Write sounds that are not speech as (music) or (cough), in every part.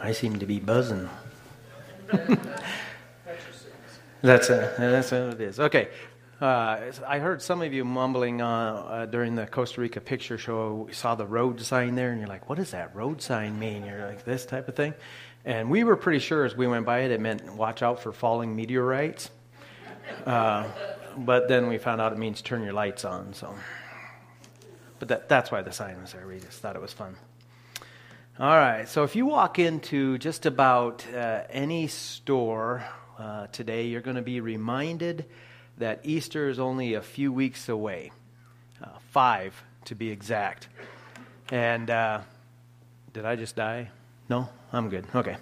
I seem to be buzzing. that's, a, that's what it is. Okay. Uh, I heard some of you mumbling uh, uh, during the Costa Rica picture show. We saw the road sign there, and you're like, what does that road sign mean? You're like, this type of thing. And we were pretty sure as we went by it, it meant watch out for falling meteorites. Uh, but then we found out it means turn your lights on. So, But that, that's why the sign was there. We just thought it was fun. All right, so if you walk into just about uh, any store uh, today, you're going to be reminded that Easter is only a few weeks away, uh, five to be exact. And uh, did I just die? No, I'm good. Okay.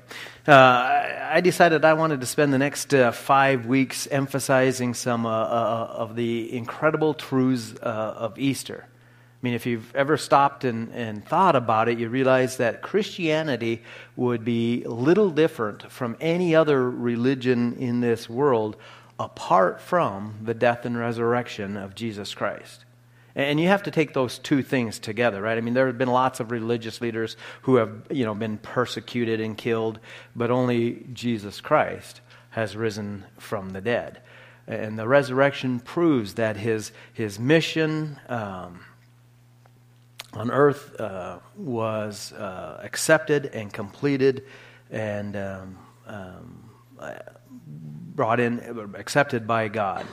Uh, I decided I wanted to spend the next uh, five weeks emphasizing some of the incredible truths of Easter. I mean, if you've ever stopped and, and thought about it, you realize that Christianity would be little different from any other religion in this world apart from the death and resurrection of Jesus Christ. And you have to take those two things together, right? I mean, there have been lots of religious leaders who have, you know, been persecuted and killed, but only Jesus Christ has risen from the dead. And the resurrection proves that his, his mission, um, on earth uh, was uh, accepted and completed and um, um, brought in, accepted by God.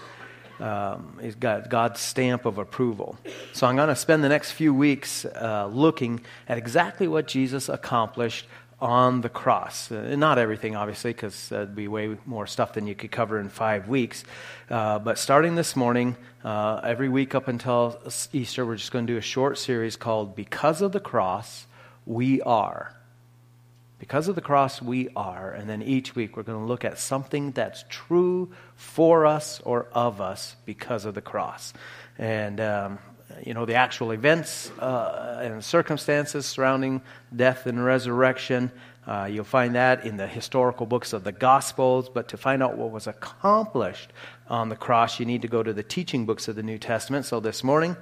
Um, he's got God's stamp of approval. So I'm going to spend the next few weeks uh, looking at exactly what Jesus accomplished on the cross. Uh, not everything, obviously, because that'd be way more stuff than you could cover in five weeks. Uh, but starting this morning, uh, every week up until Easter, we're just going to do a short series called Because of the Cross, We Are. Because of the cross, we are. And then each week, we're going to look at something that's true for us or of us because of the cross. And um, you know, the actual events uh, and circumstances surrounding death and resurrection. Uh, you'll find that in the historical books of the Gospels. But to find out what was accomplished on the cross, you need to go to the teaching books of the New Testament. So this morning,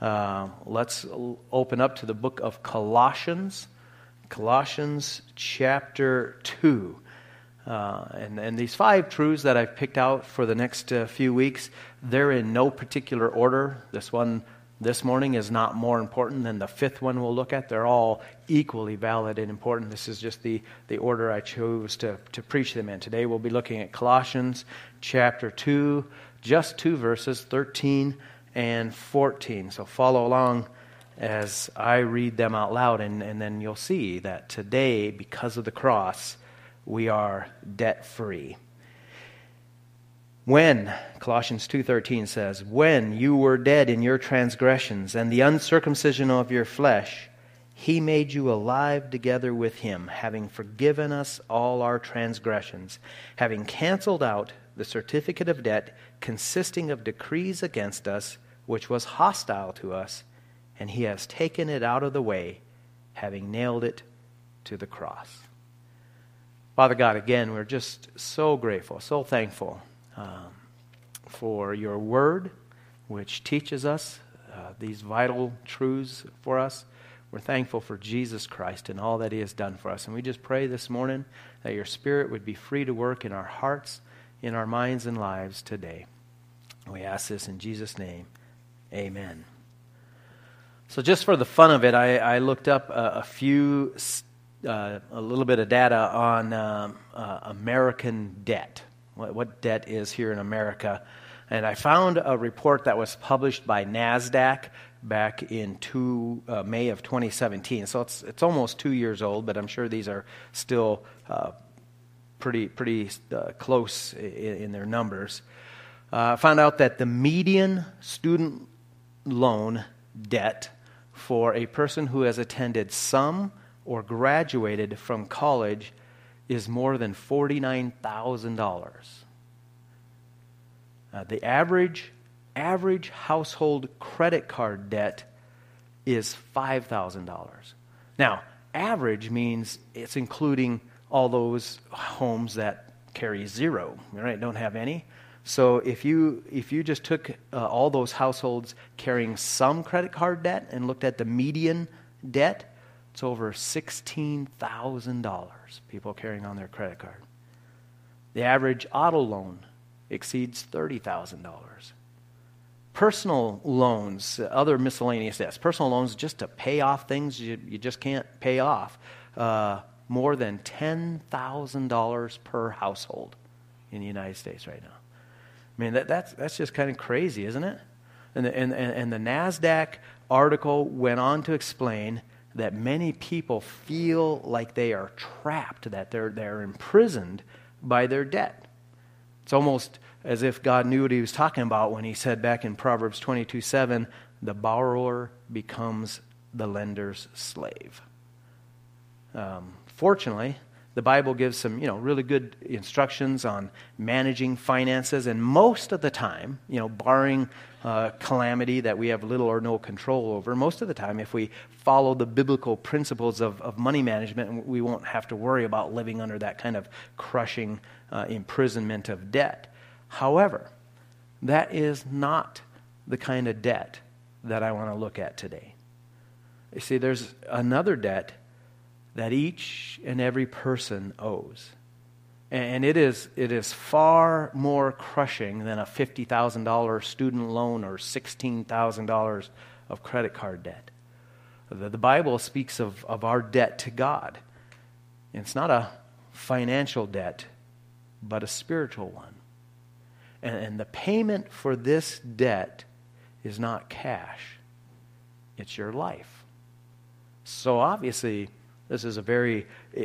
uh, let's open up to the book of Colossians, Colossians chapter 2. Uh, and, and these five truths that I've picked out for the next uh, few weeks, they're in no particular order. This one this morning is not more important than the fifth one we'll look at. They're all equally valid and important. This is just the, the order I chose to, to preach them in. Today we'll be looking at Colossians chapter 2, just two verses, 13 and 14. So follow along as I read them out loud, and, and then you'll see that today, because of the cross, we are debt free. When, Colossians 2:13 says, "When you were dead in your transgressions and the uncircumcision of your flesh, he made you alive together with him, having forgiven us all our transgressions, having canceled out the certificate of debt consisting of decrees against us, which was hostile to us, and he has taken it out of the way, having nailed it to the cross." Father God, again, we're just so grateful, so thankful um, for your word, which teaches us uh, these vital truths for us. We're thankful for Jesus Christ and all that he has done for us. And we just pray this morning that your spirit would be free to work in our hearts, in our minds, and lives today. We ask this in Jesus' name. Amen. So, just for the fun of it, I, I looked up a, a few, uh, a little bit of data on um, uh, American debt what, what debt is here in America. And I found a report that was published by NASDAQ back in two, uh, May of 2017. So it's, it's almost two years old, but I'm sure these are still uh, pretty, pretty uh, close in, in, their numbers. Uh, I found out that the median student loan debt for a person who has attended some or graduated from college is more than $49,000. Uh, the average, average household credit card debt is $5,000. Now, average means it's including all those homes that carry zero, right? Don't have any. So if you if you just took uh, all those households carrying some credit card debt and looked at the median debt, It's over $16,000 people carrying on their credit card. The average auto loan exceeds $30,000. Personal loans, other miscellaneous debts, personal loans just to pay off things you, you just can't pay off, uh, more than $10,000 per household in the United States right now. I mean, that, that's, that's just kind of crazy, isn't it? And the, and, and the NASDAQ article went on to explain that many people feel like they are trapped, that they're, they're imprisoned by their debt. It's almost as if God knew what he was talking about when he said back in Proverbs 22 7, the borrower becomes the lender's slave. Um, fortunately, the Bible gives some, you know, really good instructions on managing finances, and most of the time, you know, barring uh, calamity that we have little or no control over, most of the time, if we follow the biblical principles of, of money management, we won't have to worry about living under that kind of crushing uh, imprisonment of debt. However, that is not the kind of debt that I want to look at today. You see, there's another debt that each and every person owes. And it is, it is far more crushing than a $50,000 student loan or $16,000 of credit card debt. The, the Bible speaks of, of our debt to God. It's not a financial debt, but a spiritual one. And, and the payment for this debt is not cash, it's your life. So obviously, this is a very uh,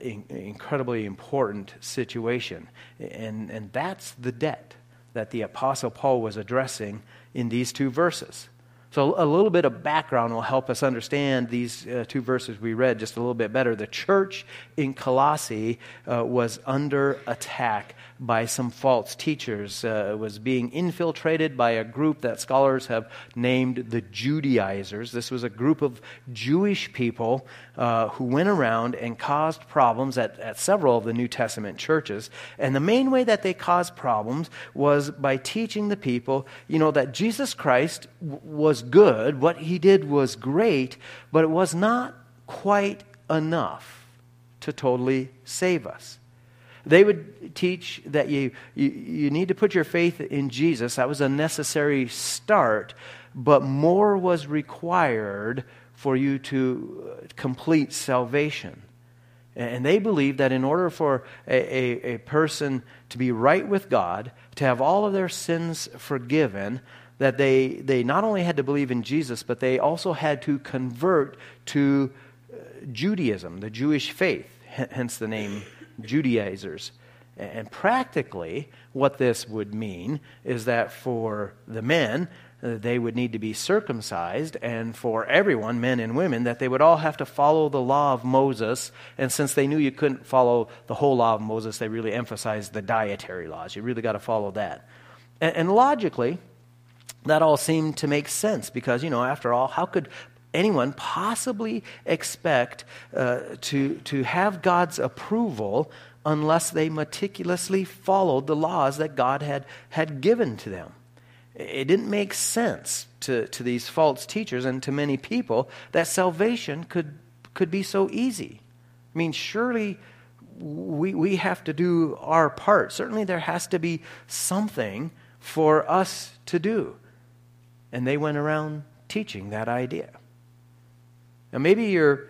incredibly important situation. And, and that's the debt that the Apostle Paul was addressing in these two verses. So, a little bit of background will help us understand these uh, two verses we read just a little bit better. The church in Colossae uh, was under attack by some false teachers. Uh, was being infiltrated by a group that scholars have named the Judaizers. This was a group of Jewish people uh, who went around and caused problems at, at several of the New Testament churches. And the main way that they caused problems was by teaching the people, you know, that Jesus Christ w- was good, what he did was great, but it was not quite enough to totally save us. They would teach that you, you, you need to put your faith in Jesus. That was a necessary start, but more was required for you to uh, complete salvation. And they believed that in order for a, a, a, person to be right with God, to have all of their sins forgiven, that they, they not only had to believe in Jesus, but they also had to convert to uh, Judaism, the Jewish faith, hence the name Judaizers. And practically, what this would mean is that for the men, uh, they would need to be circumcised, and for everyone, men and women, that they would all have to follow the law of Moses. And since they knew you couldn't follow the whole law of Moses, they really emphasized the dietary laws. You really got to follow that. And, and logically, that all seemed to make sense because, you know, after all, how could anyone possibly expect uh, to, to have God's approval unless they meticulously followed the laws that God had, had given to them? It didn't make sense to, to these false teachers and to many people that salvation could, could be so easy. I mean, surely we, we have to do our part. Certainly, there has to be something for us to do. And they went around teaching that idea. Now, maybe you're,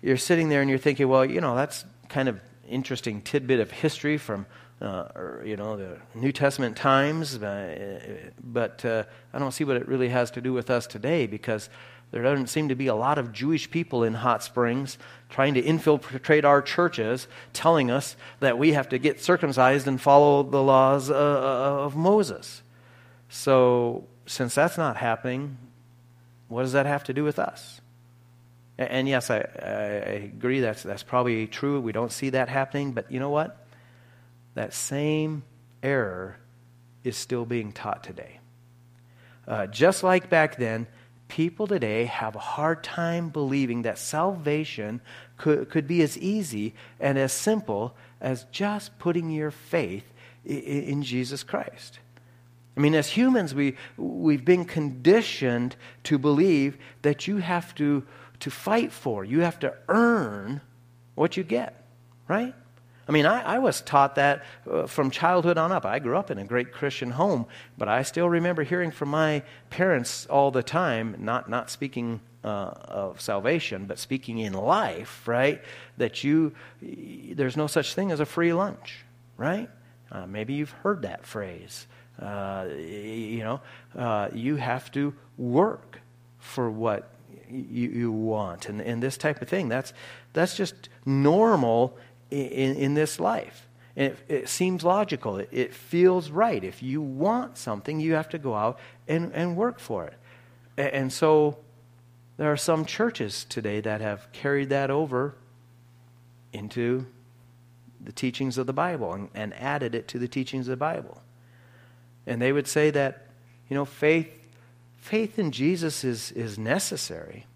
you're sitting there and you're thinking, well, you know, that's kind of interesting tidbit of history from, uh, or, you know, the New Testament times, but uh, I don't see what it really has to do with us today because there doesn't seem to be a lot of Jewish people in Hot Springs trying to infiltrate our churches, telling us that we have to get circumcised and follow the laws uh, uh, of Moses. So, since that's not happening, what does that have to do with us? And yes, I, I agree that's, that's probably true. We don't see that happening. But you know what? That same error is still being taught today. Uh, just like back then, people today have a hard time believing that salvation could, could be as easy and as simple as just putting your faith in, in Jesus Christ. I mean, as humans, we, we've been conditioned to believe that you have to to fight for. You have to earn what you get, right? I mean, I, I was taught that uh, from childhood on up. I grew up in a great Christian home, but I still remember hearing from my parents all the time, not, not speaking uh, of salvation, but speaking in life, right? That you, there's no such thing as a free lunch, right? Uh, maybe you've heard that phrase. Uh, you know, uh, you have to work for what you, you want, and, and this type of thing. That's that's just normal in, in this life. It, it, seems logical. It, it, feels right. If you want something, you have to go out and, and work for it. And, and so there are some churches today that have carried that over into the teachings of the Bible and, and added it to the teachings of the Bible. And they would say that, you know, faith, faith in Jesus is, is necessary,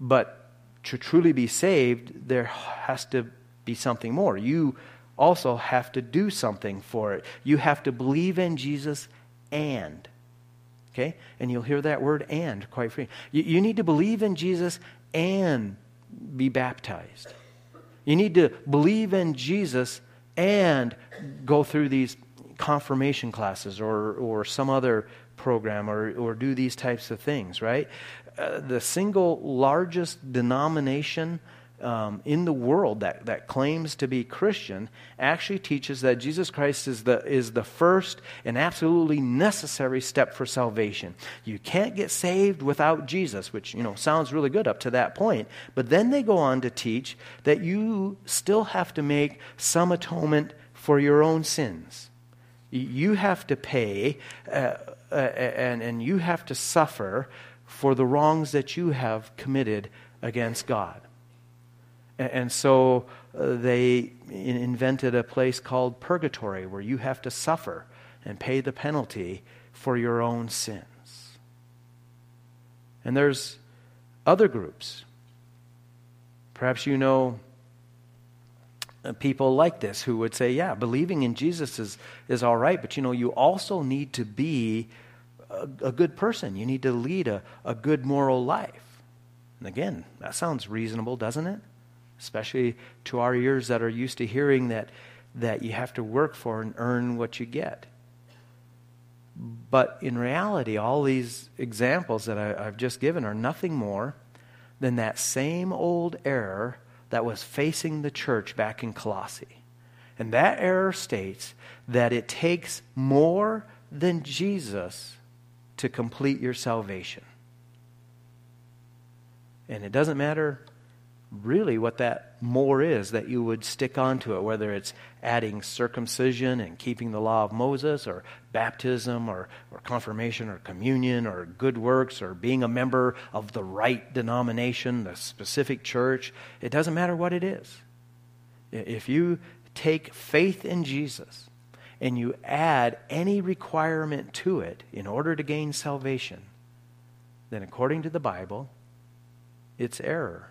but to truly be saved, there has to be something more. You also have to do something for it. You have to believe in Jesus and. Okay? And you'll hear that word and quite frequently. You, you need to believe in Jesus and be baptized. You need to believe in Jesus and go through these confirmation classes or, or some other program or, or do these types of things, right? Uh, the single largest denomination um, in the world that, that claims to be Christian actually teaches that Jesus Christ is the, is the first and absolutely necessary step for salvation. You can't get saved without Jesus, which, you know, sounds really good up to that point. But then they go on to teach that you still have to make some atonement for your own sins. You have to pay uh, uh, and, and you have to suffer for the wrongs that you have committed against God. And so uh, they invented a place called purgatory where you have to suffer and pay the penalty for your own sins. And there's other groups. Perhaps you know uh, Uh, people like this who would say, yeah, believing in Jesus is, is all right, but you know, you also need to be a, a good person. You need to lead a, a good moral life. And again, that sounds reasonable, doesn't it? especially to our ears that are used to hearing that, that you have to work for and earn what you get. But in reality, all these examples that I, have just given are nothing more than that same old error that was facing the church back in Colossae. And that error states that it takes more than Jesus to complete your salvation. And it doesn't matter really what that more is that you would stick onto it, whether it's adding circumcision and keeping the law of Moses, or baptism, or, or confirmation, or communion, or good works, or being a member of the right denomination, the specific church. It doesn't matter what it is. If you take faith in Jesus and you add any requirement to it in order to gain salvation, then according to the Bible, it's error.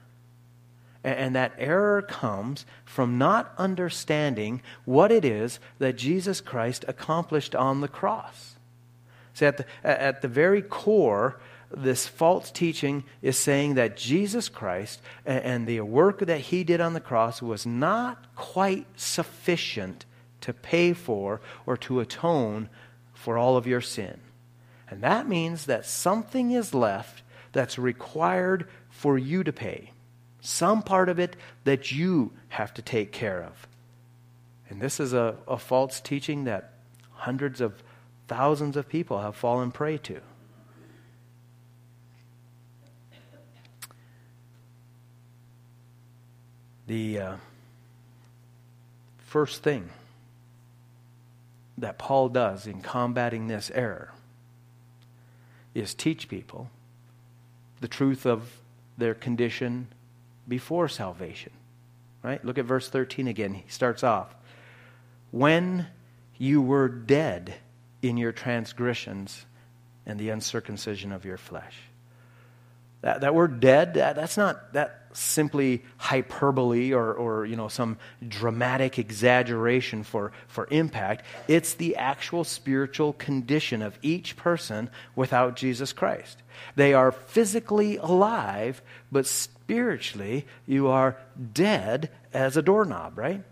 And that error comes from not understanding what it is that Jesus Christ accomplished on the cross. See, at the, at the very core, this false teaching is saying that Jesus Christ and the work that he did on the cross was not quite sufficient to pay for or to atone for all of your sin. And that means that something is left that's required for you to pay some part of it that you have to take care of. And this is a, a false teaching that hundreds of thousands of people have fallen prey to. The uh, first thing that Paul does in combating this error is teach people the truth of their condition before salvation. Right? Look at verse 13 again. He starts off. When you were dead in your transgressions and the uncircumcision of your flesh. That, that word dead, that, that's not that simply hyperbole or, or you know, some dramatic exaggeration for, for impact. It's the actual spiritual condition of each person without Jesus Christ. They are physically alive, but spiritually you are dead as a doorknob, right?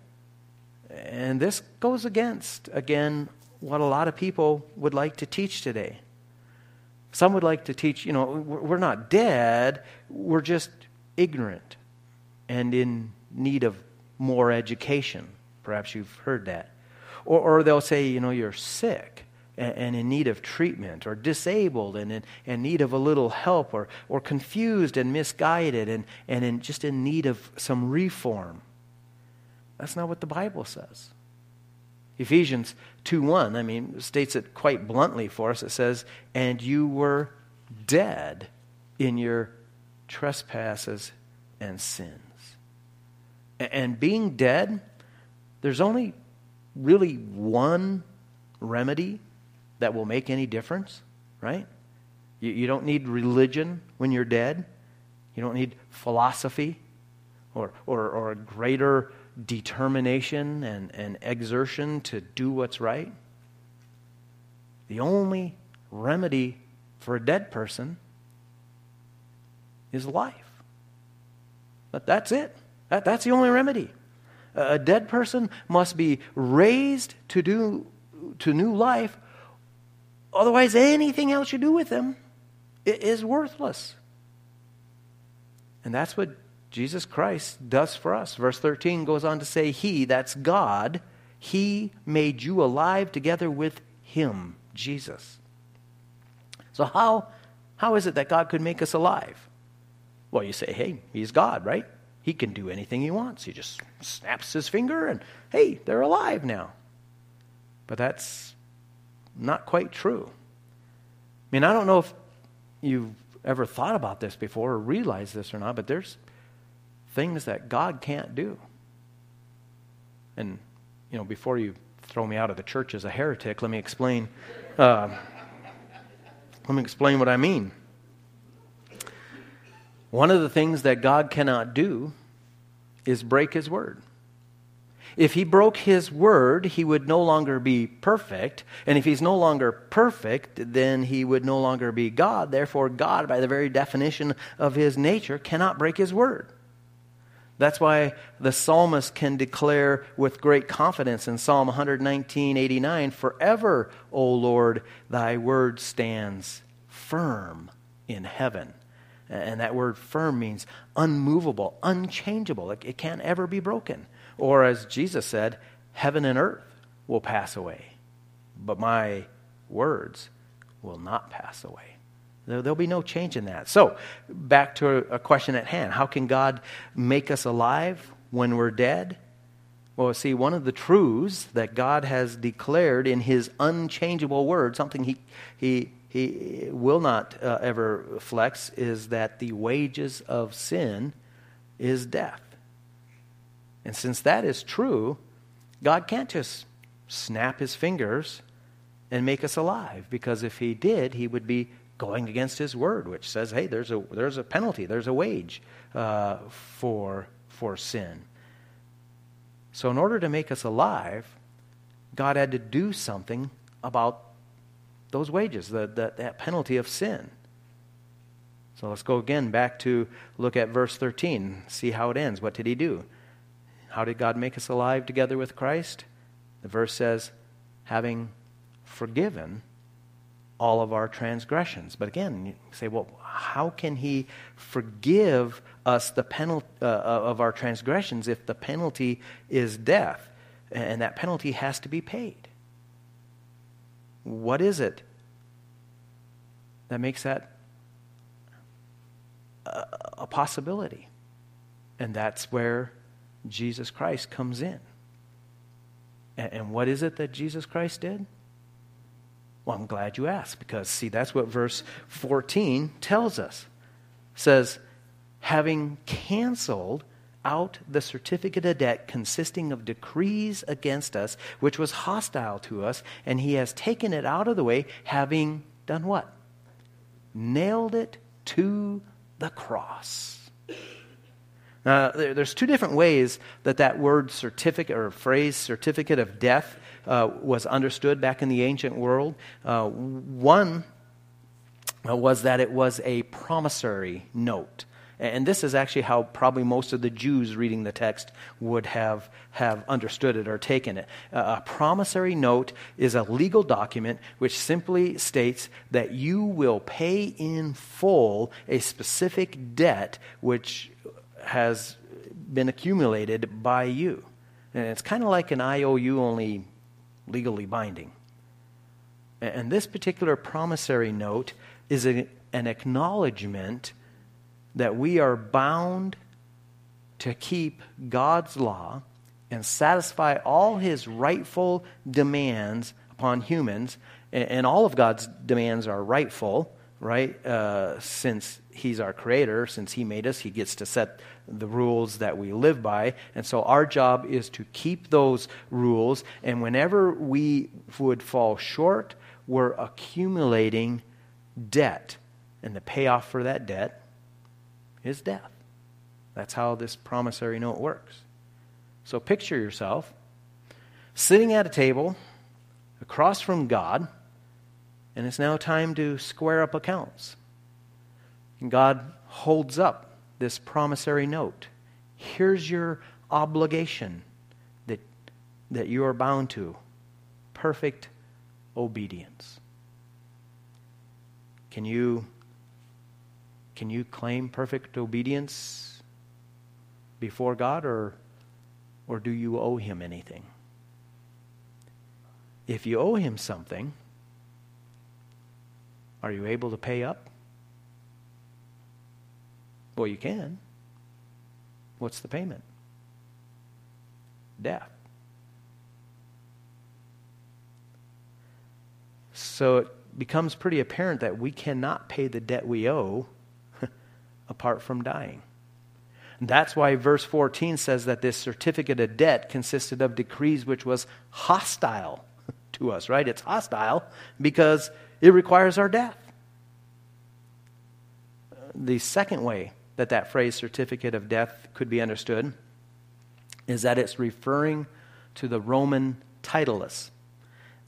And this goes against, again, what a lot of people would like to teach today. Some would like to teach, you know, we're not dead, we're just ignorant and in need of more education. Perhaps you've heard that. Or, or they'll say, you know, you're sick and, in need of treatment, or disabled and in, in need of a little help, or, or confused and misguided and, and in, just in need of some reform. That's not what the Bible says. Ephesians 2 1, I mean, states it quite bluntly for us. It says, And you were dead in your trespasses and sins. And being dead, there's only really one remedy that will make any difference, right? You, you don't need religion when you're dead. You don't need philosophy or, or, or a greater determination and, and exertion to do what's right. The only remedy for a dead person is life. But that's it. That, that's the only remedy. A dead person must be raised to do to new life. Otherwise, anything else you do with them is worthless. And that's what Jesus Christ does for us. Verse 13 goes on to say, He, that's God, He made you alive together with Him, Jesus. So, how, how is it that God could make us alive? Well, you say, hey, he's God, right? He can do anything he wants. He just snaps his finger and, hey, they're alive now. But that's not quite true. I mean, I don't know if you've ever thought about this before or realized this or not, but there's things that God can't do. And, you know, before you throw me out of the church as a heretic, let me explain. Uh, let me explain what I mean. One of the things that God cannot do is break his word. If he broke his word, he would no longer be perfect. And if he's no longer perfect, then he would no longer be God. Therefore, God, by the very definition of his nature, cannot break his word. That's why the psalmist can declare with great confidence in Psalm 119 89 Forever, O Lord, thy word stands firm in heaven. And that word firm means unmovable, unchangeable. It, it can't ever be broken. Or as Jesus said, heaven and earth will pass away, but my words will not pass away. There, will be no change in that. So, back to a question at hand How can God make us alive when we're dead? Well, see, one of the truths that God has declared in His unchangeable word, something He, he he will not uh, ever flex is that the wages of sin is death. And since that is true, God can't just snap his fingers and make us alive because if he did, he would be going against his word, which says, hey, there's a, there's a penalty, there's a wage uh, for, for sin. So, in order to make us alive, God had to do something about those wages, the, the, that penalty of sin. So let's go again back to look at verse 13, see how it ends. What did he do? How did God make us alive together with Christ? The verse says, having forgiven all of our transgressions. But again, you say, well, how can he forgive us the penalty uh, of our transgressions if the penalty is death? And that penalty has to be paid. What is it that makes that a, possibility? And that's where Jesus Christ comes in. And what is it that Jesus Christ did? Well, I'm glad you asked because, see, that's what verse 14 tells us. It says, having canceled out the certificate of debt consisting of decrees against us, which was hostile to us, and he has taken it out of the way, having done what? Nailed it to the cross. Now, there's two different ways that that word certificate or phrase certificate of death uh, was understood back in the ancient world. Uh, one uh, was that it was a promissory note. And this is actually how probably most of the Jews reading the text would have, have understood it or taken it. Uh, a promissory note is a legal document which simply states that you will pay in full a specific debt which has been accumulated by you. And it's kind of like an IOU, only legally binding. And this particular promissory note is a, an acknowledgement that we are bound to keep God's law and satisfy all his rightful demands upon humans. And, all of God's demands are rightful, right? Uh, since he's our creator, since he made us, he gets to set the rules that we live by. And so our job is to keep those rules. And whenever we would fall short, we're accumulating debt. And the payoff for that debt is death. That's how this promissory note works. So picture yourself sitting at a table across from God, and it's now time to square up accounts. And God holds up this promissory note. Here's your obligation that, that you are bound to perfect obedience. Can you can you claim perfect obedience before God, or, or do you owe Him anything? If you owe Him something, are you able to pay up? Well, you can. What's the payment? Death. So it becomes pretty apparent that we cannot pay the debt we owe (laughs) apart from dying. That's why verse 14 says that this certificate of debt consisted of decrees which was hostile (laughs) to us, right? It's hostile because it requires our death. The second way that that phrase certificate of death could be understood is that it's referring to the Roman titulus.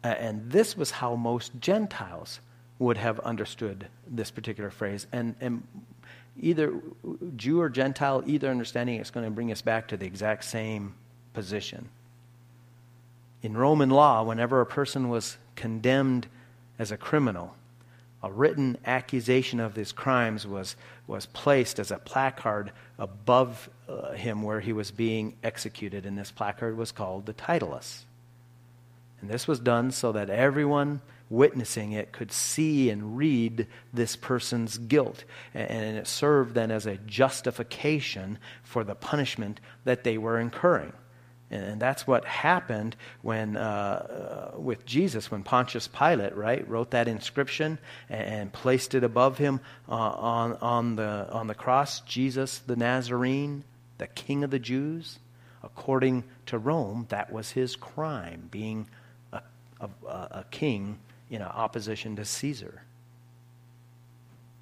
Uh, and this was how most Gentiles would have understood this particular phrase. And, and either Jew or Gentile, either understanding, it's going to bring us back to the exact same position. In Roman law, whenever a person was condemned as a criminal, a written accusation of his crimes was, was placed as a placard above uh, him where he was being executed, and this placard was called the titulus. And this was done so that everyone witnessing it could see and read this person's guilt. And it served then as a justification for the punishment that they were incurring. And that's what happened when, uh, uh, with Jesus, when Pontius Pilate, right, wrote that inscription and, and placed it above him uh, on, on, the, on the cross Jesus the Nazarene, the King of the Jews. According to Rome, that was his crime, being a, a, a king in opposition to Caesar.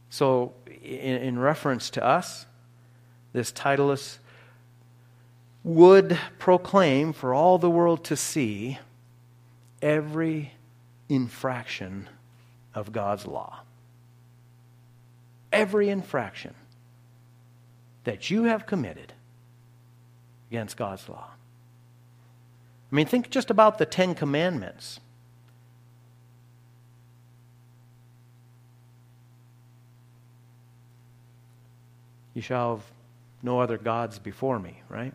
So, in, in reference to us, this titulus would proclaim for all the world to see every infraction of God's law. Every infraction that you have committed against God's law. I mean, think just about the Ten Commandments. You shall have no other gods before me, right?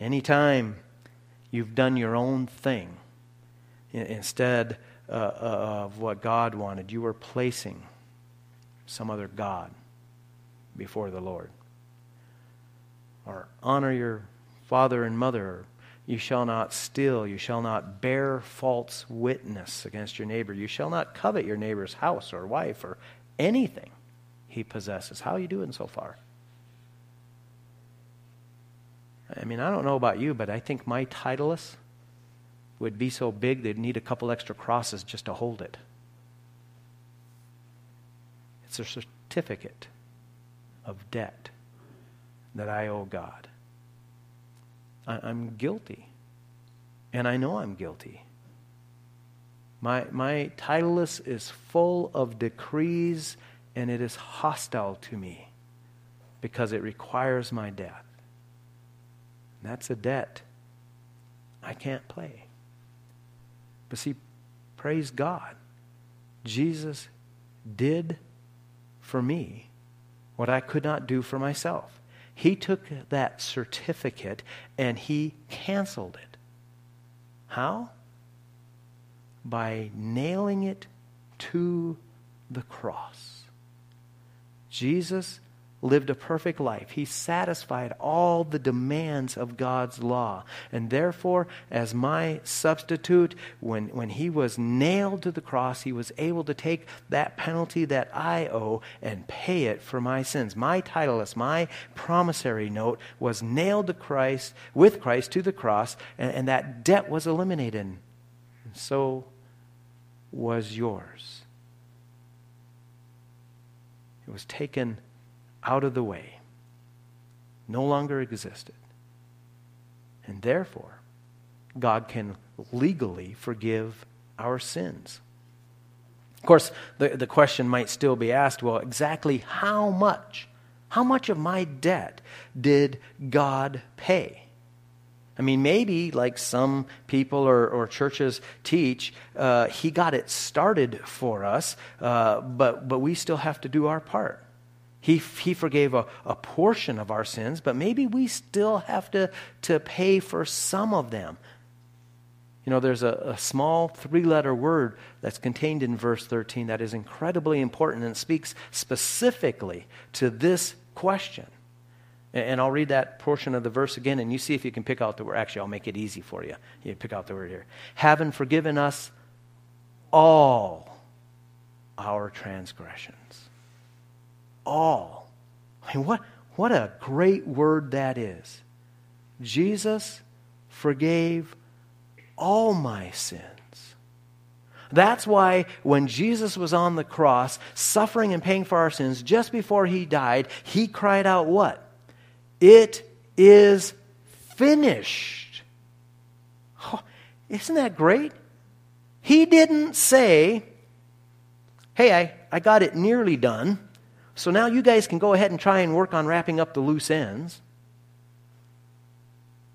Anytime you've done your own thing instead uh, uh, of what God wanted, you were placing some other God before the Lord. Or honor your father and mother. You shall not steal. You shall not bear false witness against your neighbor. You shall not covet your neighbor's house or wife or anything he possesses. How are you doing so far? I mean, I don't know about you, but I think my titulus would be so big they'd need a couple extra crosses just to hold it. It's a certificate of debt that I owe God. I, I'm guilty. And I know I'm guilty. My, my titulus is full of decrees and it is hostile to me because it requires my death. That's a debt I can't pay. But see, praise God. Jesus did for me what I could not do for myself. He took that certificate and he canceled it. How? By nailing it to the cross. Jesus lived a perfect life. He satisfied all the demands of God's law. And therefore, as my substitute, when, when he was nailed to the cross, he was able to take that penalty that I owe and pay it for my sins. My titulus, my promissory note was nailed to Christ, with Christ to the cross, and, and that debt was eliminated. And so was yours. It was taken out of the way, no longer existed. And therefore, God can legally forgive our sins. Of course, the, the question might still be asked well, exactly how much? How much of my debt did God pay? I mean, maybe like some people or, or churches teach, uh, he got it started for us, uh, but, but we still have to do our part. He, he forgave a, a portion of our sins, but maybe we still have to, to pay for some of them. You know, there's a, a small three letter word that's contained in verse 13 that is incredibly important and speaks specifically to this question. And I'll read that portion of the verse again, and you see if you can pick out the word. Actually, I'll make it easy for you. You pick out the word here. Having forgiven us all our transgressions all. I mean, what, what a great word that is. Jesus forgave all my sins. That's why when Jesus was on the cross, suffering and paying for our sins, just before he died, he cried out, What? It is finished. Oh, isn't that great? He didn't say, Hey, I, I got it nearly done. So now you guys can go ahead and try and work on wrapping up the loose ends.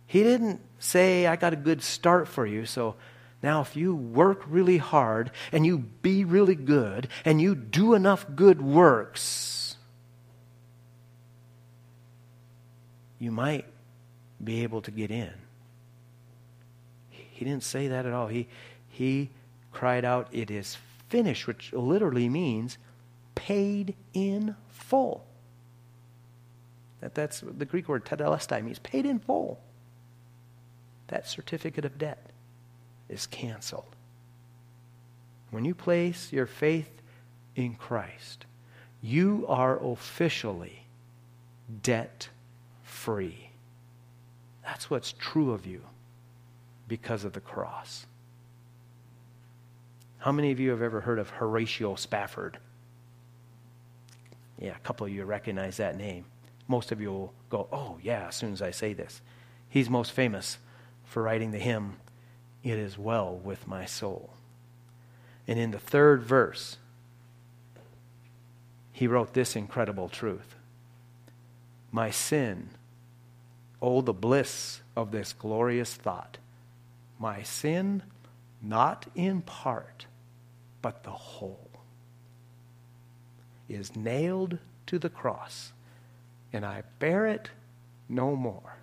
He didn't say, I got a good start for you, so now if you work really hard and you be really good and you do enough good works, you might be able to get in. He didn't say that at all. He, he cried out, It is finished, which literally means paid in full. That, that's the Greek word tetelestai means paid in full. That certificate of debt is canceled. When you place your faith in Christ, you are officially debt free. That's what's true of you because of the cross. How many of you have ever heard of Horatio Spafford? Yeah, a couple of you recognize that name. Most of you will go, oh, yeah, as soon as I say this. He's most famous for writing the hymn, It Is Well With My Soul. And in the third verse, he wrote this incredible truth My sin, oh, the bliss of this glorious thought. My sin, not in part, but the whole is nailed to the cross, and I bear it no more.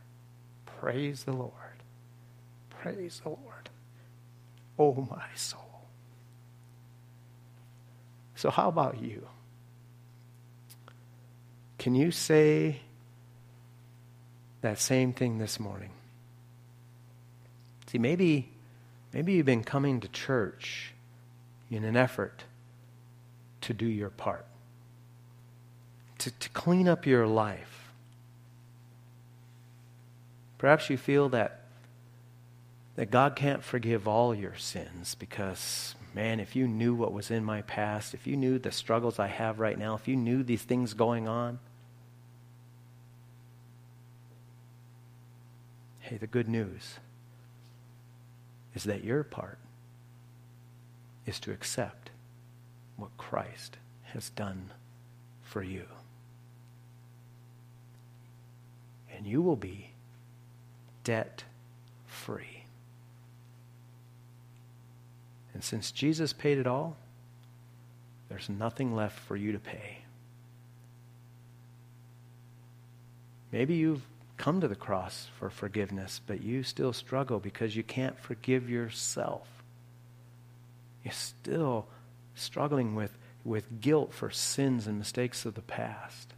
Praise the Lord. Praise the Lord. Oh, my soul. So, how about you? Can you say that same thing this morning? See, maybe, maybe you've been coming to church in an effort to do your part to, to clean up your life. Perhaps you feel that, that God can't forgive all your sins because man, if you knew what was in my past, if you knew the struggles I have right now, if you knew these things going on, hey, the good news is that your part is to accept what Christ has done for you. And you will be debt free. And since Jesus paid it all, there's nothing left for you to pay. Maybe you've come to the cross for forgiveness, but you still struggle because you can't forgive yourself. You're still struggling with, with guilt for sins and mistakes of the past.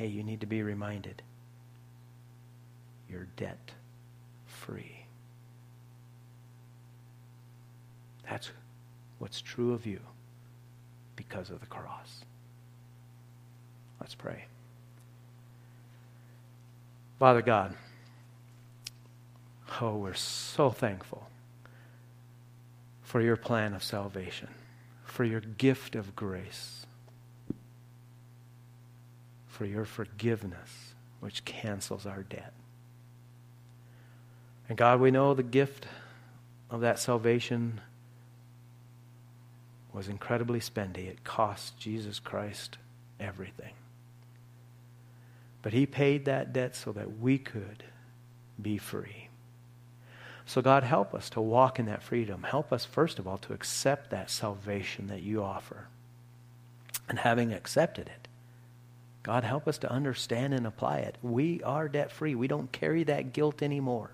Hey, you need to be reminded you're debt free. That's what's true of you because of the cross. Let's pray. Father God, oh, we're so thankful for your plan of salvation, for your gift of grace, for your forgiveness, which cancels our debt. And God, we know the gift of that salvation was incredibly spendy. It cost Jesus Christ everything. But he paid that debt so that we could be free. So, God, help us to walk in that freedom. Help us, first of all, to accept that salvation that you offer. And having accepted it, God, help us to understand and apply it. We are debt free. We don't carry that guilt anymore.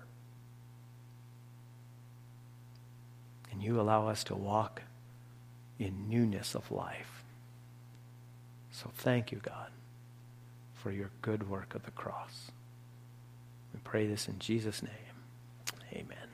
And you allow us to walk in newness of life. So thank you, God for your good work of the cross. We pray this in Jesus' name. Amen.